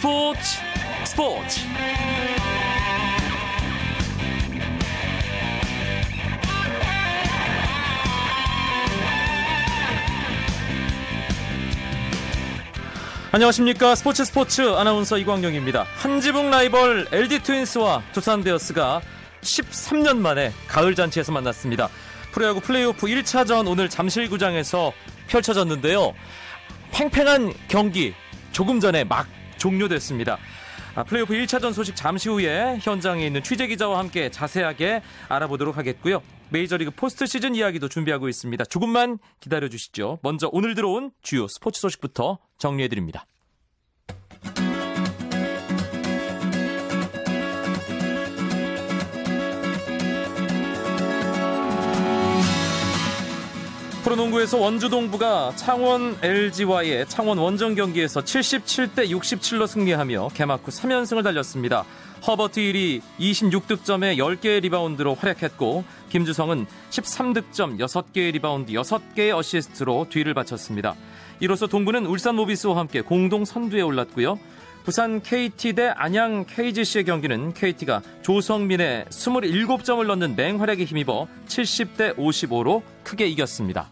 스포츠 스포츠 안녕하십니까 스포츠 스포츠 아나운서 이광용입니다. 한지붕 라이벌 LG 트윈스와 두산 베어스가 13년 만에 가을 잔치에서 만났습니다. 프로야구 플레이오프 1차전 오늘 잠실구장에서 펼쳐졌는데요. 팽팽한 경기 조금 전에 막 종료됐습니다. 아, 플레이오프 1차전 소식 잠시 후에 현장에 있는 취재 기자와 함께 자세하게 알아보도록 하겠고요. 메이저리그 포스트 시즌 이야기도 준비하고 있습니다. 조금만 기다려 주시죠. 먼저 오늘 들어온 주요 스포츠 소식부터 정리해 드립니다. 프로농구에서 원주동부가 창원 LG와의 창원 원정 경기에서 77대 67로 승리하며 개막 후 3연승을 달렸습니다. 허버트 힐이 26득점에 10개의 리바운드로 활약했고 김주성은 13득점 6개의 리바운드 6개의 어시스트로 뒤를 받쳤습니다. 이로써 동부는 울산 모비스와 함께 공동 선두에 올랐고요. 부산 KT 대 안양 KGC의 경기는 KT가 조성민의 27점을 넣는 맹활약에 힘입어 70대 55로 크게 이겼습니다.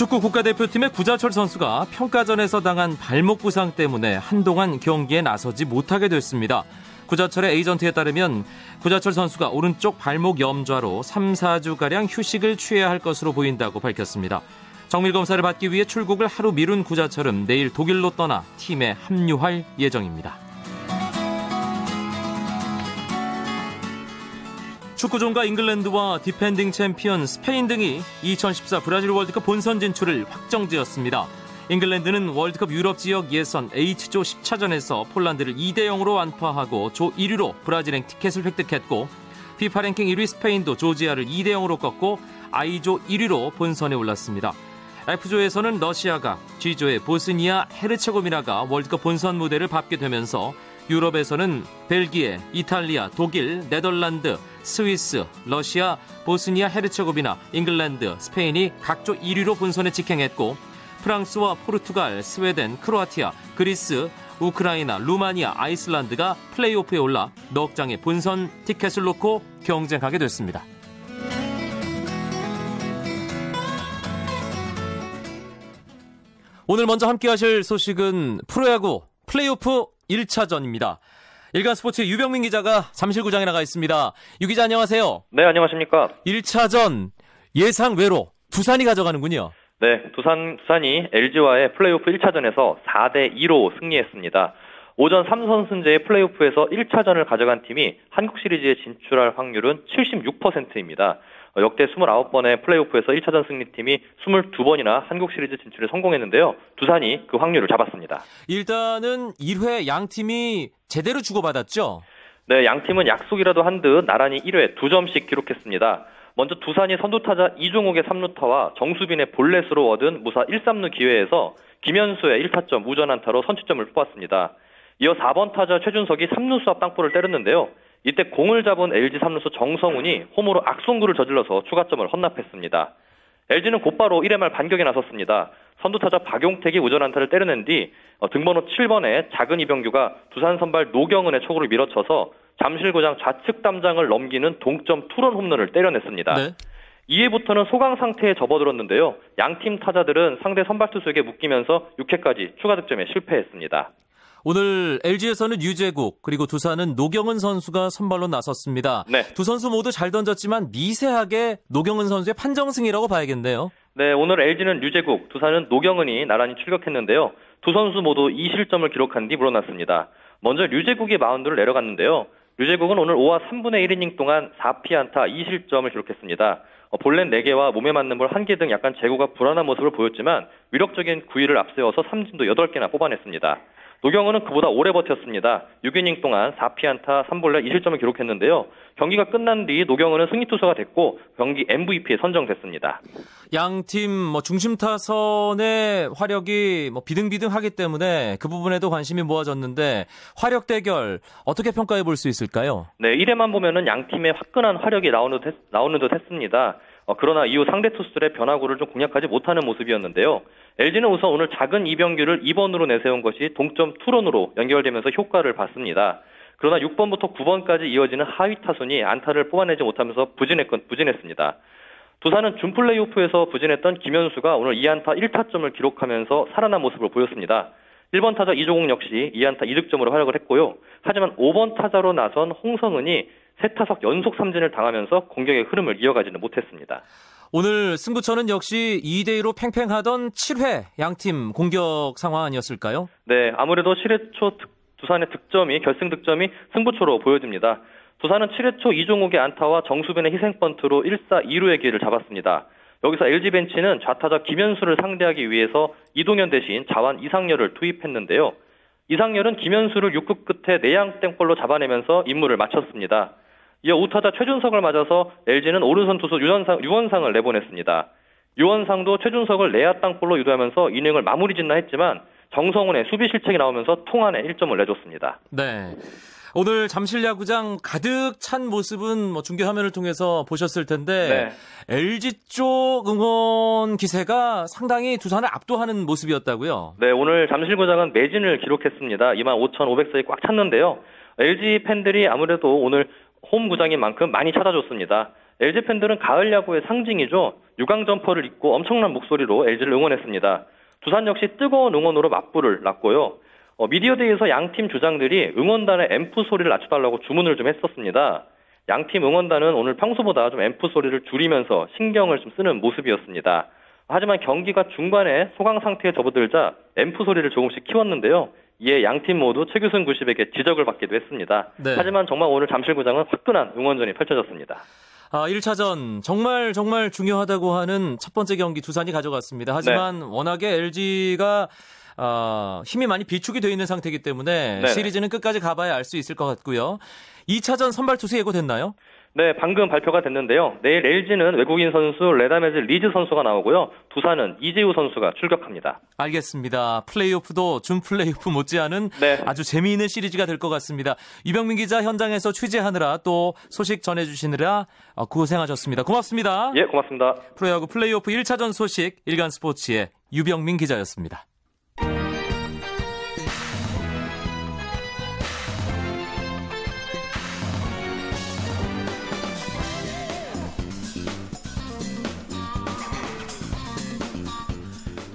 축구 국가대표팀의 구자철 선수가 평가전에서 당한 발목 부상 때문에 한동안 경기에 나서지 못하게 됐습니다. 구자철의 에이전트에 따르면 구자철 선수가 오른쪽 발목 염좌로 3, 4주가량 휴식을 취해야 할 것으로 보인다고 밝혔습니다. 정밀 검사를 받기 위해 출국을 하루 미룬 구자철은 내일 독일로 떠나 팀에 합류할 예정입니다. 축구 종가 잉글랜드와 defending 챔피언 스페인 등이 2014 브라질 월드컵 본선 진출을 확정지었습니다. 잉글랜드는 월드컵 유럽 지역 예선 H조 10차전에서 폴란드를 2대 0으로 완파하고 조 1위로 브라질행 티켓을 획득했고 피파 랭킹 1위 스페인도 조지아를 2대 0으로 꺾고 I조 1위로 본선에 올랐습니다. F조에서는 러시아가, G조의 보스니아 헤르체고비나가 월드컵 본선 무대를 밟게 되면서 유럽에서는 벨기에, 이탈리아, 독일, 네덜란드, 스위스, 러시아, 보스니아 헤르체고비나, 잉글랜드, 스페인이 각 조 1위로 본선에 직행했고 프랑스와 포르투갈, 스웨덴, 크로아티아, 그리스, 우크라이나, 루마니아, 아이슬란드가 플레이오프에 올라 넉 장의 본선 티켓을 놓고 경쟁하게 됐습니다. 오늘 먼저 함께 하실 소식은 프로야구 플레이오프 1차전입니다. 일간 스포츠의 유병민 기자가 잠실구장에 나가 있습니다. 유 기자 안녕하세요. 네, 안녕하십니까. 1차전 예상 외로 두산이 가져가는군요. 네, 두산, 두산이 LG와의 플레이오프 1차전에서 4대 2로 승리했습니다. 오전 3선승제의 플레이오프에서 1차전을 가져간 팀이 한국 시리즈에 진출할 확률은 76%입니다. 어, 역대 29번의 플레이오프에서 1차전 승리팀이 22번이나 한국 시리즈 진출에 성공했는데요. 두산이 그 확률을 잡았습니다. 일단은 1회 양 팀이 제대로 주고받았죠? 네, 양 팀은 약속이라도 한 듯 나란히 1회 2점씩 기록했습니다. 먼저 두산이 선두타자 이종욱의 3루타와 정수빈의 볼넷으로 얻은 무사 1, 3루 기회에서 김현수의 1타점 우전안타로 선취점을 뽑았습니다. 이어 4번 타자 최준석이 3루수 앞 땅볼을 때렸는데요. 이때 공을 잡은 LG 3루수 정성훈이 홈으로 악송구를 저질러서 추가점을 헌납했습니다. LG는 곧바로 1회 말 반격에 나섰습니다. 선두타자 박용택이 우전 안타를 때려낸 뒤 어, 등번호 7번의 작은 이병규가 두산 선발 노경은의 초구를 밀어쳐서 잠실구장 좌측 담장을 넘기는 동점 투런 홈런을 때려냈습니다. 네. 2회부터는 소강 상태에 접어들었는데요. 양팀 타자들은 상대 선발 투수에게 묶이면서 6회까지 추가 득점에 실패했습니다. 오늘 LG에서는 유재국 그리고 두산은 노경은 선수가 선발로 나섰습니다. 네. 두 선수 모두 잘 던졌지만 미세하게 노경은 선수의 판정승이라고 봐야겠네요. 네, 오늘 LG는 유재국, 두산은 노경은이 나란히 출격했는데요. 두 선수 모두 2실점을 기록한 뒤 물러났습니다. 먼저 류재국이 마운드를 내려갔는데요. 류재국은 오늘 5와 3분의 1이닝 동안 4피안타 2실점을 기록했습니다. 어, 볼넷 4개와 몸에 맞는 볼 1개 등 약간 제구가 불안한 모습을 보였지만 위력적인 9위를 앞세워서 삼진도 8개나 뽑아냈습니다. 노경은은 그보다 오래 버텼습니다. 6이닝 동안 4피안타 3볼넷 2실점을 기록했는데요. 경기가 끝난 뒤 노경은은 승리 투수가 됐고 경기 MVP에 선정됐습니다. 양팀 뭐 중심 타선의 화력이 뭐 비등비등하기 때문에 그 부분에도 관심이 모아졌는데 화력 대결 어떻게 평가해 볼 수 있을까요? 네, 1회만 보면은 양 팀의 화끈한 화력이 나오는 듯, 나오는 듯 했습니다. 어, 그러나 이후 상대 투수들의 변화구를 좀 공략하지 못하는 모습이었는데요. LG는 우선 오늘 작은 이병규를 2번으로 내세운 것이 동점 투런으로 연결되면서 효과를 봤습니다. 그러나 6번부터 9번까지 이어지는 하위 타순이 안타를 뽑아내지 못하면서 부진했건, 부진했습니다. 두산은 준 플레이오프에서 부진했던 김현수가 오늘 2안타 1타점을 기록하면서 살아난 모습을 보였습니다. 1번 타자 이조공 역시 2안타 2득점으로 활약을 했고요. 하지만 5번 타자로 나선 홍성은이 세 타석 연속 삼진을 당하면서 공격의 흐름을 이어가지는 못했습니다. 오늘 승부처는 역시 2대 2로 팽팽하던 7회 양팀 공격 상황 아니었을까요? 네, 아무래도 7회 초 두산의 득점이 결승 득점이 승부처로 보여집니다. 두산은 7회 초 이종욱의 안타와 정수빈의 희생번트로 1사 2루의 기회를 잡았습니다. 여기서 LG 벤치는 좌타자 김현수를 상대하기 위해서 이동현 대신 자완 이상열을 투입했는데요. 이상열은 김현수를 6급 끝에 내양 땡볼로 잡아내면서 임무를 마쳤습니다. 이어 우타자 최준석을 맞아서 LG는 오른손 투수 유원상, 유원상을 내보냈습니다. 유원상도 최준석을 내야 땅볼로 유도하면서 이닝을 마무리 짓나 했지만 정성훈의 수비 실책이 나오면서 통안에 1점을 내줬습니다. 네. 오늘 잠실 야구장 가득 찬 모습은 뭐 중계 화면을 통해서 보셨을 텐데 네. LG 쪽 응원 기세가 상당히 두산을 압도하는 모습이었다고요. 네, 오늘 잠실구장은 매진을 기록했습니다. 25,500석이 꽉 찼는데요. LG 팬들이 아무래도 오늘 홈 구장인 만큼 많이 찾아줬습니다. LG 팬들은 가을 야구의 상징이죠. 유광 점퍼를 입고 엄청난 목소리로 LG를 응원했습니다. 두산 역시 뜨거운 응원으로 맞불을 놨고요. 어, 미디어데이에서 양 팀 주장들이 응원단의 앰프 소리를 낮춰달라고 주문을 좀 했었습니다. 양 팀 응원단은 오늘 평소보다 좀 앰프 소리를 줄이면서 신경을 좀 쓰는 모습이었습니다. 하지만 경기가 중반에 소강 상태에 접어들자 앰프 소리를 조금씩 키웠는데요. 이에 양팀 모두 최규승 90에게 지적을 받기도 했습니다. 네. 하지만 정말 오늘 잠실구장은 화끈한 응원전이 펼쳐졌습니다. 아, 1차전 정말 정말 중요하다고 하는 첫 번째 경기 두산이 가져갔습니다. 하지만 네. 워낙에 LG가 어, 힘이 많이 비축이 되어 있는 상태이기 때문에 네네. 시리즈는 끝까지 가봐야 알 수 있을 것 같고요. 2차전 선발 투수 예고됐나요? 네, 방금 발표가 됐는데요. 내일 LG는 외국인 선수 레다메스 리즈 선수가 나오고요. 두산은 이재우 선수가 출격합니다. 알겠습니다. 플레이오프도 준플레이오프 못지않은 네. 아주 재미있는 시리즈가 될 것 같습니다. 유병민 기자 현장에서 취재하느라 또 소식 전해주시느라 어, 고생하셨습니다. 고맙습니다. 예, 고맙습니다. 프로야구 플레이오프 1차전 소식 일간 스포츠의 유병민 기자였습니다.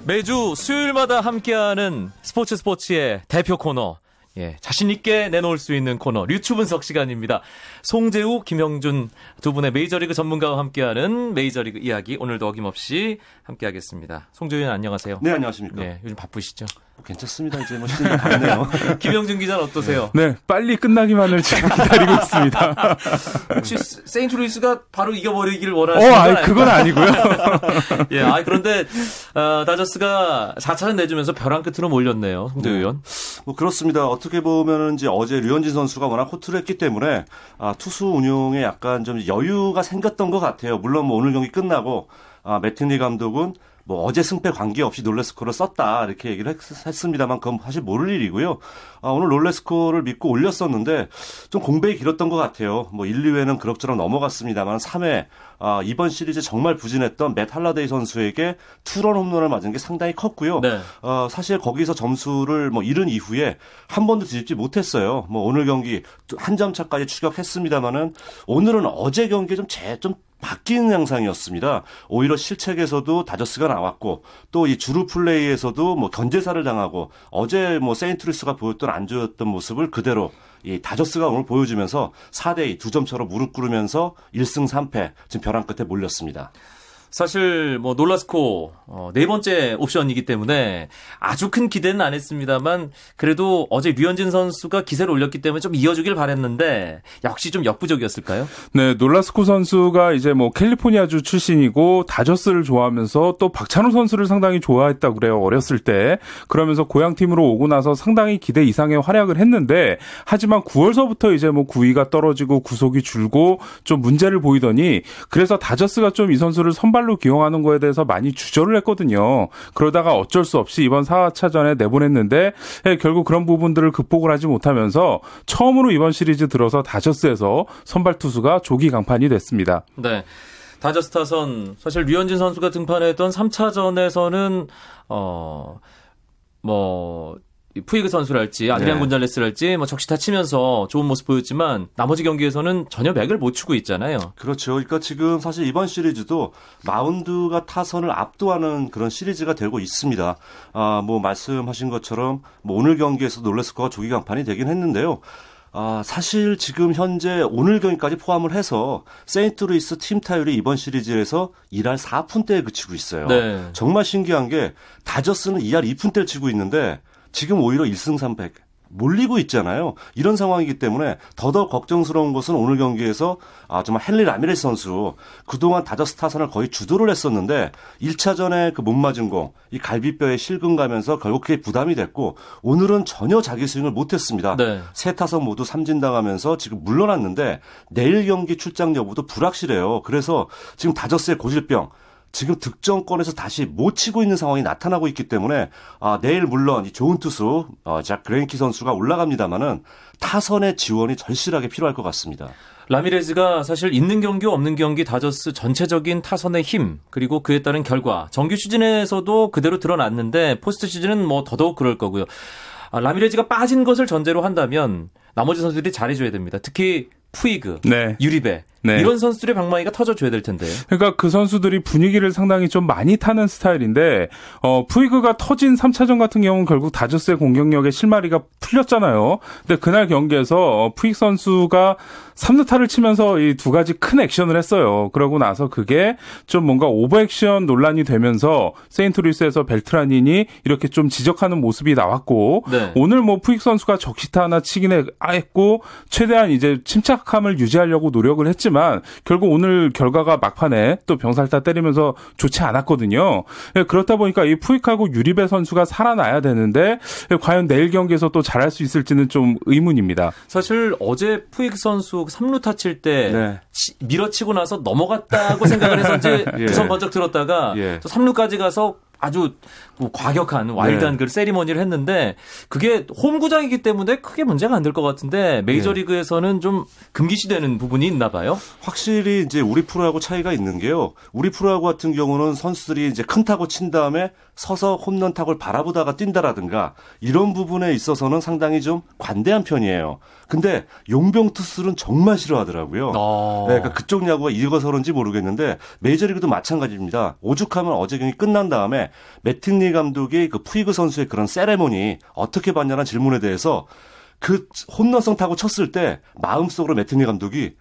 매주 수요일마다 함께하는 스포츠 스포츠의 대표 코너. 예, 자신있게 내놓을 수 있는 코너, 류추 분석 시간입니다. 송재우, 김영준 두 분의 메이저리그 전문가와 함께하는 메이저리그 이야기, 오늘도 어김없이 함께하겠습니다. 송재우 위원 안녕하세요. 네, 안녕하십니까. 네, 요즘 바쁘시죠? 뭐 괜찮습니다. 이제 뭐 시즌이 다네요. 김영준 기자는 어떠세요? 네, 빨리 끝나기만을 지금 기다리고 있습니다. 혹시 세인트루이스가 바로 이겨버리기를 원하시는 어, 아니, 그건 아니고요. 예, 아 그런데 어, 다저스가 4차전 내주면서 벼랑 끝으로 몰렸네요, 송대 네. 의원. 뭐 그렇습니다. 어떻게 보면은 이제 어제 류현진 선수가 워낙 호투를 했기 때문에 아, 투수 운용에 약간 좀 여유가 생겼던 것 같아요. 물론 뭐 오늘 경기 끝나고 아, 매팅리 감독은 뭐 어제 승패 관계없이 롤레스코를 썼다 이렇게 얘기를 했, 습니다만 그건 사실 모를 일이고요. 아, 오늘 롤레스코를 믿고 올렸었는데 좀 공백이 길었던 것 같아요. 뭐 1, 2회는 그럭저럭 넘어갔습니다만 3회 아, 이번 시리즈 정말 부진했던 맷 할라데이 선수에게 투런 홈런을 맞은 게 상당히 컸고요. 네. 어, 사실 거기서 점수를 뭐 잃은 이후에 한 번도 뒤집지 못했어요. 뭐 오늘 경기 한 점 차까지 추격했습니다만은 오늘은 어제 경기에 좀 제, 좀 바뀌는 양상이었습니다. 오히려 실책에서도 다저스가 나왔고 또 이 주루 플레이에서도 뭐 견제사를 당하고 어제 뭐 세인트루이스가 보였던 안 좋았던 모습을 그대로 이 다저스가 오늘 보여주면서 4대2 두 점차로 무릎 꿇으면서 1승 3패 지금 벼랑 끝에 몰렸습니다. 사실 뭐 놀라스코 어, 네 번째 옵션이기 때문에 아주 큰 기대는 안 했습니다만 그래도 어제 류현진 선수가 기세를 올렸기 때문에 좀 이어주길 바랬는데 역시 좀 역부족이었을까요? 네, 놀라스코 선수가 이제 뭐 캘리포니아주 출신이고 다저스를 좋아하면서 또 박찬호 선수를 상당히 좋아했다 그래요 어렸을 때 그러면서 고향 팀으로 오고 나서 상당히 기대 이상의 활약을 했는데 하지만 9월서부터 이제 뭐 구위가 떨어지고 구속이 줄고 좀 문제를 보이더니 그래서 다저스가 좀 이 선수를 선발 선발로 기용하는 거에 대해서 많이 주저를 했거든요. 그러다가 어쩔 수 없이 이번 4차전에 내보냈는데 예, 결국 그런 부분들을 극복을 하지 못하면서 처음으로 이번 시리즈 들어서 다저스에서 선발 투수가 조기 강판이 됐습니다. 네. 다저스 타선 사실 류현진 선수가 등판했던 3차전에서는 어 뭐 푸이그 선수랄지 아드리안 네. 곤잘레스랄지 뭐 적시타 치면서 좋은 모습 보였지만 나머지 경기에서는 전혀 맥을 못 추고 있잖아요. 그렇죠. 그러니까 지금 사실 이번 시리즈도 마운드가 타선을 압도하는 그런 시리즈가 되고 있습니다. 아, 뭐 말씀하신 것처럼 뭐 오늘 경기에서 놀라스코가 조기 강판이 되긴 했는데요. 아, 사실 지금 현재 오늘 경기까지 포함을 해서 세인트루이스 팀 타율이 이번 시리즈에서 2할 4푼대에 그치고 있어요. 네. 정말 신기한 게 다저스는 2할 2푼대를 치고 있는데 지금 오히려 1승 3패 몰리고 있잖아요. 이런 상황이기 때문에 더더욱 걱정스러운 것은 오늘 경기에서 아 정말 헨리 라미레스 선수 그동안 다저스 타선을 거의 주도를 했었는데 1차전에 그 못 맞은 공, 이 갈비뼈에 실금 가면서 결국 그게 부담이 됐고 오늘은 전혀 자기 스윙을 못 했습니다. 네. 세 타선 모두 삼진 당하면서 지금 물러났는데 내일 경기 출장 여부도 불확실해요. 그래서 지금 다저스의 고질병 지금 득점권에서 다시 못 치고 있는 상황이 나타나고 있기 때문에 아, 내일 물론 이 좋은 투수 어, 잭 그레인키 선수가 올라갑니다만은 타선의 지원이 절실하게 필요할 것 같습니다. 라미레즈가 사실 있는 경기 없는 경기 다저스 전체적인 타선의 힘 그리고 그에 따른 결과 정규 시즌에서도 그대로 드러났는데 포스트 시즌은 뭐 더더욱 그럴 거고요. 아, 라미레즈가 빠진 것을 전제로 한다면 나머지 선수들이 잘해줘야 됩니다. 특히 푸이그, 네. 유리베 네. 이런 선수들의 방망이가 터져줘야 될 텐데. 그러니까 그 선수들이 분위기를 상당히 좀 많이 타는 스타일인데 어 푸이그가 터진 3차전 같은 경우는 결국 다저스의 공격력에 실마리가 풀렸잖아요. 근데 그날 경기에서 어, 푸익 선수가 3루타를 치면서 이 두 가지 큰 액션을 했어요. 그러고 나서 그게 좀 뭔가 오버액션 논란이 되면서 세인트루이스에서 벨트란이 이렇게 좀 지적하는 모습이 나왔고 네. 오늘 뭐 푸익 선수가 적시타 하나 치긴 해- 했고 최대한 이제 침착함을 유지하려고 노력을 했지만 결국 오늘 결과가 막판에 또 병살타 때리면서 좋지 않았거든요. 예, 그렇다 보니까 이 푸익하고 유리배 선수가 살아나야 되는데 예, 과연 내일 경기에서 또 잘할 수 있을지는 좀 의문입니다. 사실 어제 푸이그 선수 3루 타 칠 때 네. 밀어치고 나서 넘어갔다고 생각을 해서 이제 예. 두선 번쩍 들었다가 예. 또 3루까지 가서 아주 뭐 과격한 와일드한 네. 그 세리머니를 했는데 그게 홈구장이기 때문에 크게 문제가 안 될 것 같은데 메이저리그에서는 좀 금기시되는 부분이 있나 봐요. 확실히 이제 우리 프로하고 차이가 있는 게요. 우리 프로하고 같은 경우는 선수들이 이제 큰 타구 친 다음에 서서 홈런 타구를 바라보다가 뛴다라든가 이런 부분에 있어서는 상당히 좀 관대한 편이에요. 근데 용병 투수는 정말 싫어하더라고요. 어. 네, 그러니까 그쪽 야구가 이어서 그런지 모르겠는데 메이저리그도 마찬가지입니다. 오죽하면 어제 경기 끝난 다음에 매팅리 감독이 그 푸이그 선수의 그런 세레모니 어떻게 봤냐는 질문에 대해서 그 홈런성 타고 쳤을 때 마음속으로 매팅리 감독이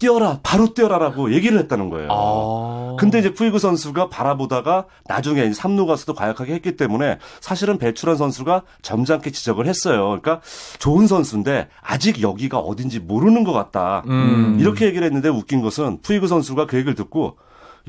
뛰어라 바로 뛰어라라고 얘기를 했다는 거예요. 아. 근데 이제 푸이그 선수가 바라보다가 나중에 3루 가서도 과격하게 했기 때문에 사실은 배출한 선수가 점잖게 지적을 했어요. 그러니까 좋은 선수인데 아직 여기가 어딘지 모르는 것 같다. 음. 이렇게 얘기를 했는데 웃긴 것은 푸이그 선수가 그 얘기를 듣고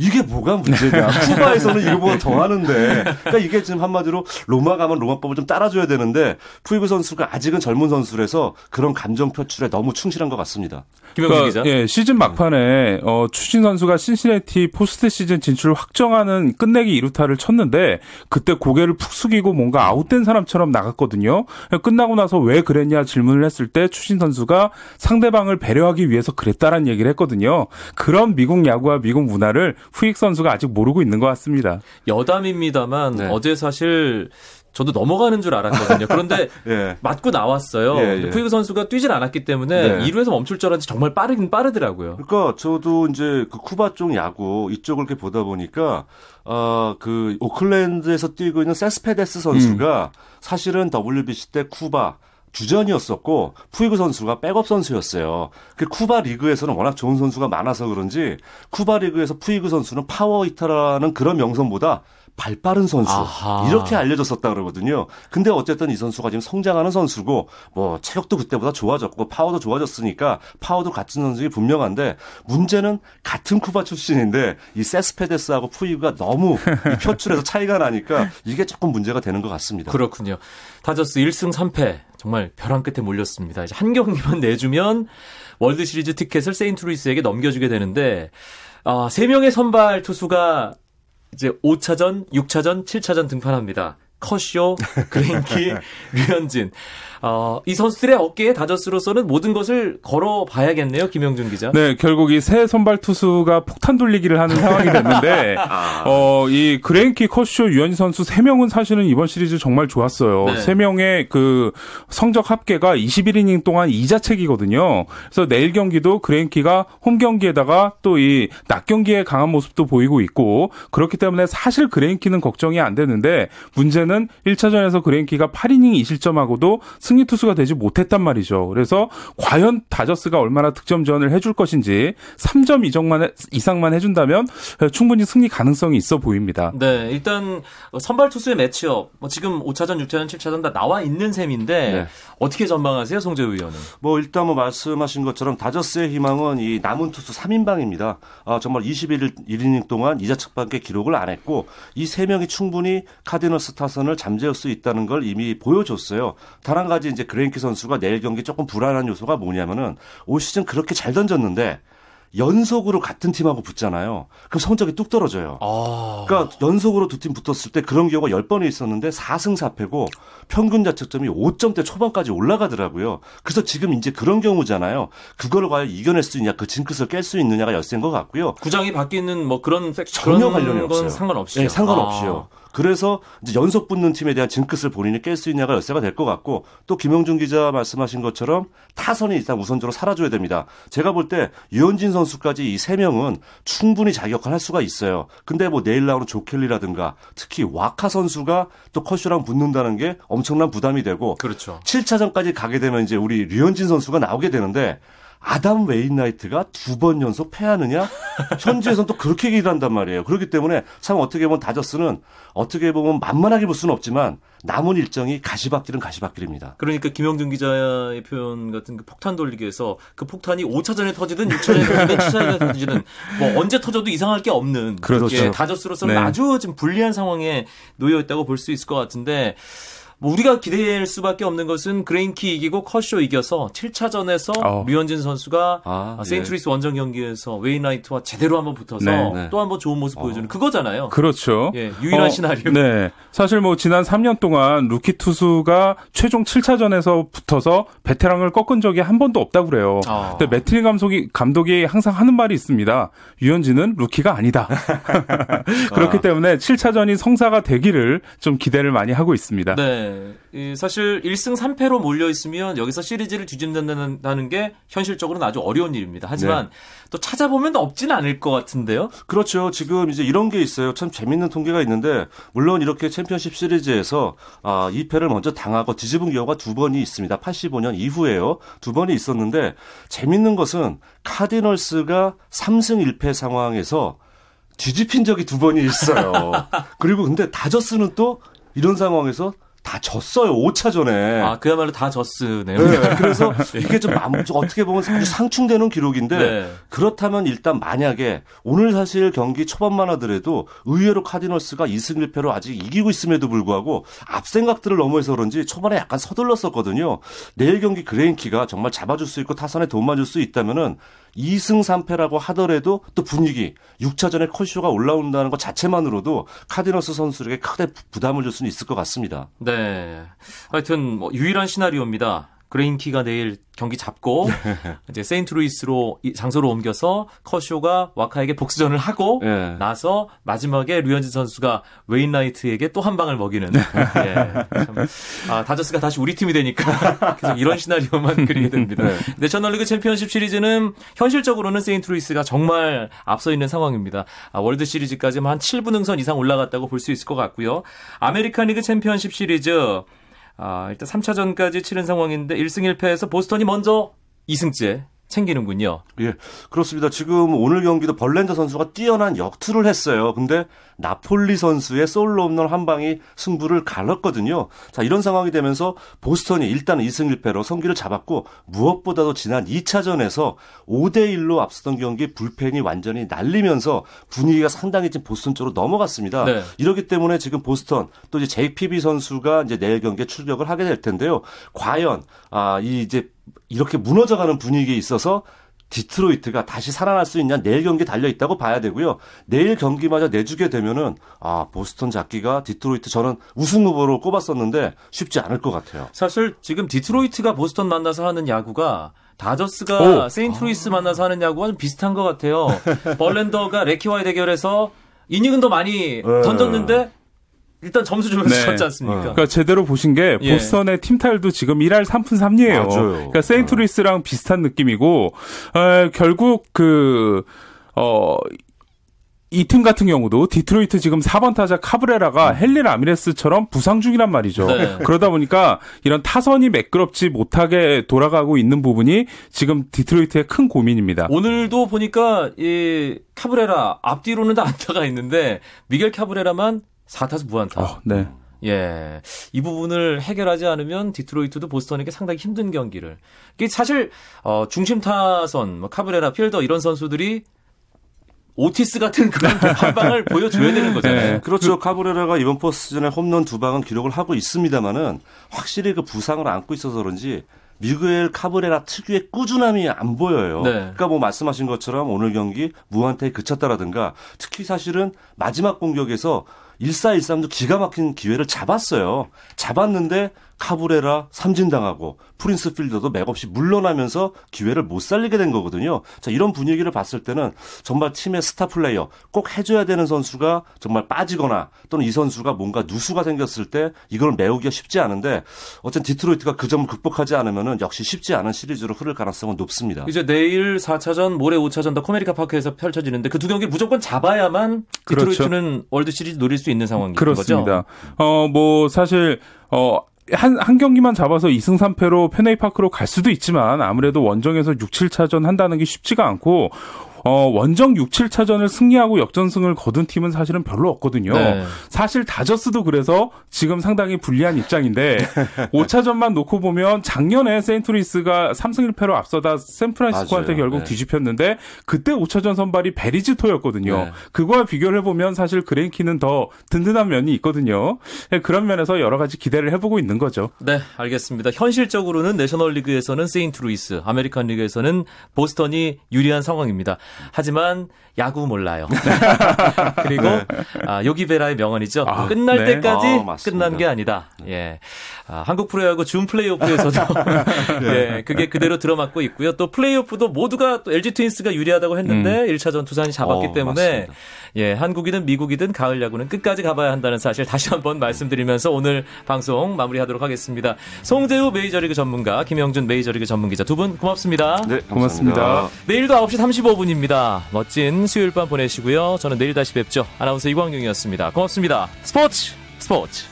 이게 뭐가 문제냐. 쿠바에서는 이거보다 더 하는데. 그러니까 이게 지금 한마디로 로마 가면 로마법을 좀 따라줘야 되는데 푸이그 선수가 아직은 젊은 선수라서 그런 감정 표출에 너무 충실한 것 같습니다. 김영준 기자. 예, 시즌 막판에 어, 추신수 선수가 신시내티 포스트 시즌 진출을 확정하는 끝내기 2루타를 쳤는데 그때 고개를 푹 숙이고 뭔가 아웃된 사람처럼 나갔거든요. 끝나고 나서 왜 그랬냐 질문을 했을 때 추신수 선수가 상대방을 배려하기 위해서 그랬다라는 얘기를 했거든요. 그런 미국 야구와 미국 문화를 후익 선수가 아직 모르고 있는 것 같습니다. 여담입니다만 네. 어제 사실 저도 넘어가는 줄 알았거든요. 그런데 예. 맞고 나왔어요. 예, 예. 푸이그 선수가 뛰질 않았기 때문에 네. 2루에서 멈출 줄 알았는데 정말 빠르긴 빠르더라고요. 그러니까 저도 이제 그 쿠바 쪽 야구 이쪽을 이렇게 보다 보니까 어그 오클랜드에서 뛰고 있는 세스페데스 선수가 사실은 WBC 때 쿠바 주전이었었고 푸이그 선수가 백업 선수였어요. 그 쿠바 리그에서는 워낙 좋은 선수가 많아서 그런지 쿠바 리그에서 푸이그 선수는 파워 히터라는 그런 명성보다 발 빠른 선수 아하. 이렇게 알려졌었다 그러거든요. 근데 어쨌든 이 선수가 지금 성장하는 선수고 뭐 체력도 그때보다 좋아졌고 파워도 좋아졌으니까 파워도 갖춘 선수임이 분명한데 문제는 같은 쿠바 출신인데 이 세스페데스하고 푸이그가 너무 이 표출에서 차이가 나니까 이게 조금 문제가 되는 것 같습니다. 그렇군요. 다저스 1승 3패 정말 벼랑 끝에 몰렸습니다. 이제 한 경기만 내주면 월드 시리즈 티켓을 세인트루이스에게 넘겨주게 되는데 아, 3명의 선발 투수가 이제 5차전, 6차전, 7차전 등판합니다. 커쇼, 그레인키, 류현진. 어, 이 선수들의 어깨에 다저스로서는 모든 것을 걸어 봐야겠네요, 김영준 기자. 네, 결국 이 세 선발 투수가 폭탄 돌리기를 하는 상황이 됐는데, 아. 어, 이 그레인키, 커쇼, 류현진 선수 세 명은 사실은 이번 시리즈 정말 좋았어요. 네. 세 명의 그 성적 합계가 21이닝 동안 2자책이거든요. 그래서 내일 경기도 그레인키가 홈 경기에다가 또 이 낮 경기에 강한 모습도 보이고 있고, 그렇기 때문에 사실 그레인키는 걱정이 안 되는데, 문제는 1차전에서 그레인키가 8이닝 2실점하고도 승리 투수가 되지 못했단 말이죠. 그래서 과연 다저스가 얼마나 득점 지원을 해줄 것인지 3점 이정만 해- 이상만 해준다면 충분히 승리 가능성이 있어 보입니다. 네, 일단 선발 투수의 매치업 뭐 지금 5차전, 6차전, 7차전 다 나와 있는 셈인데 네. 어떻게 전망하세요, 송재우 의원은? 뭐 일단 뭐 말씀하신 것처럼 다저스의 희망은 이 남은 투수 3인방입니다. 아, 정말 21일 1이닝 동안 2자책밖에 기록을 안 했고 이 세 명이 충분히 카디널스 타선을 잠재울 수 있다는 걸 이미 보여줬어요. 단 한 가지 이제 그레인키 선수가 내일 경기 조금 불안한 요소가 뭐냐면은 올 시즌 그렇게 잘 던졌는데 연속으로 같은 팀하고 붙잖아요. 그럼 성적이 뚝 떨어져요. 아, 그러니까 연속으로 두 팀 붙었을 때 그런 경우가 10번이 있었는데 4승 4패고 평균 자책점이 5점대 초반까지 올라가더라고요. 그래서 지금 이제 그런 경우잖아요. 그거를 과연 이겨낼 수 있냐, 그 징크스를 깰 수 있느냐가 열쇠인 것 같고요. 구장이 바뀌는 뭐 그런 팩 전혀 그런 관련이 건 없어요. 상관없이요. 네, 상관없이요. 그래서 이제 연속 붙는 팀에 대한 징크스를 본인이 깰 수 있냐가 열쇠가 될 것 같고 또 김영준 기자 말씀하신 것처럼 타선이 일단 우선적으로 살아줘야 됩니다. 제가 볼 때 류현진 선수까지 이 세 명은 충분히 제 역할 할 수가 있어요. 근데 뭐 내일 나오는 조 켈리라든가 특히 와카 선수가 또 커쇼랑 붙는다는 게 엄청난 부담이 되고 그렇죠. 7차전까지 가게 되면 이제 우리 류현진 선수가 나오게 되는데 아담 웨인라이트가 두 번 연속 패하느냐? 현지에서는 또 그렇게 얘기를 한단 말이에요. 그렇기 때문에 참 어떻게 보면 다저스는 어떻게 보면 만만하게 볼 수는 없지만 남은 일정이 가시밭길은 가시밭길입니다. 그러니까 김영준 기자의 표현 같은 그 폭탄 돌리기에서 그 폭탄이 5차전에 터지든 6차전에 터지든 7차전에 터지든 뭐 언제 터져도 이상할 게 없는 그렇죠. 예, 다저스로서는 네. 아주 좀 불리한 상황에 놓여 있다고 볼 수 있을 것 같은데 뭐 우리가 기대할 수밖에 없는 것은 그레인키 이기고 커쇼 이겨서 7차전에서 어. 류현진 선수가 아, 아, 세인트루이스 원정 경기에서 웨인라이트와 제대로 한번 붙어서 네, 네. 또 한번 좋은 모습 보여주는 그거잖아요. 그렇죠. 예, 유일한 어, 시나리오. 네. 사실 뭐 지난 3년 동안 루키 투수가 최종 7차전에서 붙어서 베테랑을 꺾은 적이 한 번도 없다고 그래요. 아. 근데 매팅리 감독이, 감독이 항상 하는 말이 있습니다. 류현진은 루키가 아니다. 그렇기 때문에 7차전이 성사가 되기를 좀 기대를 많이 하고 있습니다. 네. 이 사실 1승 3패로 몰려 있으면 여기서 시리즈를 뒤집는다는 게 현실적으로는 아주 어려운 일입니다. 하지만 또 찾아보면 없진 않을 것 같은데요. 그렇죠. 지금 이제 이런 게 있어요. 참 재밌는 통계가 있는데 물론 이렇게 챔피언십 시리즈에서 아, 2패를 먼저 당하고 뒤집은 경우가 두 번이 있습니다. 85년 이후에요. 두 번이 있었는데 재밌는 것은 카디널스가 3승 1패 상황에서 뒤집힌 적이 두 번이 있어요. 그리고 근데 다저스는 또 이런 상황에서 다 졌어요. 5차전에. 아, 그야말로 다 졌으네요. 네, 그래서 이게 좀 어떻게 보면 상충되는 기록인데 네. 그렇다면 일단 만약에 오늘 사실 경기 초반만 하더라도 의외로 카디널스가 2승 1패로 아직 이기고 있음에도 불구하고 앞 생각들을 너무해서 그런지 초반에 약간 서둘렀었거든요. 내일 경기 그레인키가 정말 잡아줄 수 있고 타선에 도움만 줄 수 있다면은 2승 3패라고 하더라도 또 분위기 6차전에 커쇼가 올라온다는 것 자체만으로도 카디널스 선수에게 크게 부담을 줄 수는 있을 것 같습니다. 네. 하여튼 뭐 유일한 시나리오입니다. 그레인키가 내일 경기 잡고 이제 세인트루이스로 이 장소로 옮겨서 커쇼가 와카에게 복수전을 하고 예. 나서 마지막에 류현진 선수가 웨인라이트에게 또 한 방을 먹이는 예, 참, 아, 다저스가 다시 우리 팀이 되니까 계속 이런 시나리오만 그리게 됩니다. 네. 내셔널리그 챔피언십 시리즈는 현실적으로는 세인트루이스가 정말 앞서 있는 상황입니다. 아, 월드 시리즈까지 한 7부 능선 이상 올라갔다고 볼 수 있을 것 같고요. 아메리칸 리그 챔피언십 시리즈 아, 일단 3차전까지 치른 상황인데 1승 1패에서 보스턴이 먼저 2승째 챙기는군요. 예, 그렇습니다. 지금 오늘 경기도 벌랜더 선수가 뛰어난 역투를 했어요. 근데 나폴리 선수의 솔로 홈런 한 방이 승부를 갈랐거든요. 자, 이런 상황이 되면서 보스턴이 일단 2승 1패로 성기를 잡았고 무엇보다도 지난 2차전에서 5대 1로 앞서던 경기 불펜이 완전히 날리면서 분위기가 상당히 지금 보스턴 쪽으로 넘어갔습니다. 네. 이렇기 때문에 지금 보스턴 또 이제 JPB 선수가 이제 내일 경기에 출격을 하게 될 텐데요. 과연 아, 이 이제 이렇게 무너져가는 분위기에 있어서 디트로이트가 다시 살아날 수 있냐 내일 경기 달려 있다고 봐야 되고요. 내일 경기마저 내주게 되면은 아 보스턴 잡기가 디트로이트 저는 우승 후보로 꼽았었는데 쉽지 않을 것 같아요. 사실 지금 디트로이트가 보스턴 만나서 하는 야구가 다저스가 오. 세인트루이스 만나서 하는 야구와 좀 비슷한 것 같아요. 벌렌더가 레키와의 대결에서 이닝은 더 많이 네. 던졌는데 일단 점수 주면서 네. 졌지 않습니까? 그러니까 제대로 보신 게 예. 보스턴의 팀 타율도 지금 1할 3푼 3리예요. 맞아요. 그러니까 세인트루이스랑 비슷한 느낌이고 어, 결국 그 어. 이팀 같은 경우도 디트로이트 지금 4번 타자 카브레라가 핸리 라미레스처럼 부상 중이란 말이죠. 네. 그러다 보니까 이런 타선이 매끄럽지 못하게 돌아가고 있는 부분이 지금 디트로이트의 큰 고민입니다. 오늘도 보니까 이 카브레라 앞뒤로는 다 안타가 있는데 미겔 카브레라만 4타수 무안타. 어, 네. 예. 이 부분을 해결하지 않으면 디트로이트도 보스턴에게 상당히 힘든 경기를. 이게 사실 어 중심 타선 뭐 카브레라, 필더 이런 선수들이 오티스 같은 그런 한 방을 보여줘야 되는 거잖아요. 네. 그렇죠. 카브레라가 이번 포스즌에 홈런 두 방은 기록을 하고 있습니다만은 확실히 그 부상을 안고 있어서 그런지 미구엘 카브레라 특유의 꾸준함이 안 보여요. 네. 그러니까 뭐 말씀하신 것처럼 오늘 경기 무한타에 그쳤다라든가 특히 사실은 마지막 공격에서 1413도 기가 막힌 기회를 잡았어요. 잡았는데 카브레라 삼진당하고 프린스 필더도 맥없이 물러나면서 기회를 못 살리게 된 거거든요. 자, 이런 분위기를 봤을 때는 정말 팀의 스타 플레이어 꼭 해줘야 되는 선수가 정말 빠지거나 또는 이 선수가 뭔가 누수가 생겼을 때 이걸 메우기가 쉽지 않은데 어쨌든 디트로이트가 그 점을 극복하지 않으면은 역시 쉽지 않은 시리즈로 흐를 가능성은 높습니다. 이제 내일 4차전, 모레 5차전 또 코메리카 파크에서 펼쳐지는데 그 두 경기 무조건 잡아야만 그렇죠. 디트로이트는 월드 시리즈 노릴 수 있는 상황인 거죠. 그렇습니다. 어, 뭐, 사실, 어, 한, 한 경기만 잡아서 2승 3패로 펜웨이 파크로 갈 수도 있지만 아무래도 원정에서 6, 7차전 한다는 게 쉽지가 않고 어, 원정 6, 7차전을 승리하고 역전승을 거둔 팀은 사실은 별로 없거든요. 네. 사실 다저스도 그래서 지금 상당히 불리한 입장인데 5차전만 놓고 보면 작년에 세인트루이스가 3승 1패로 앞서다 샌프란시스코한테. 결국 네. 뒤집혔는데 그때 5차전 선발이 배리 지토였거든요. 네. 그거와 비교를 해보면 사실 그레인키는 더 든든한 면이 있거든요. 예, 그런 면에서 여러 가지 기대를 해보고 있는 거죠. 네, 알겠습니다. 현실적으로는 내셔널리그에서는 세인트루이스, 아메리칸 리그에서는 보스턴이 유리한 상황입니다. 하지만 야구 몰라요. 그리고 아, 요기베라의 명언이죠. 아, 끝날 네. 때까지 아. 끝난 게 아니다. 예. 아, 한국 프로야구 준 플레이오프에서도 예, 그게 그대로 들어맞고 있고요. 또 플레이오프도 모두가 또 LG 트윈스가 유리하다고 했는데 1차전 두산이 잡았기 어, 때문에 맞습니다. 예, 한국이든 미국이든 가을 야구는 끝까지 가봐야 한다는 사실 다시 한번 말씀드리면서 오늘 방송 마무리하도록 하겠습니다. 송재우 메이저리그 전문가, 김영준 메이저리그 전문기자 두 분 고맙습니다. 네, 고맙습니다. 감사합니다. 내일도 9시 35분입 니다. 멋진 수요일 밤 보내시고요. 저는 내일 다시 뵙죠. 아나운서 이광용이었습니다. 고맙습니다. 스포츠 스포츠.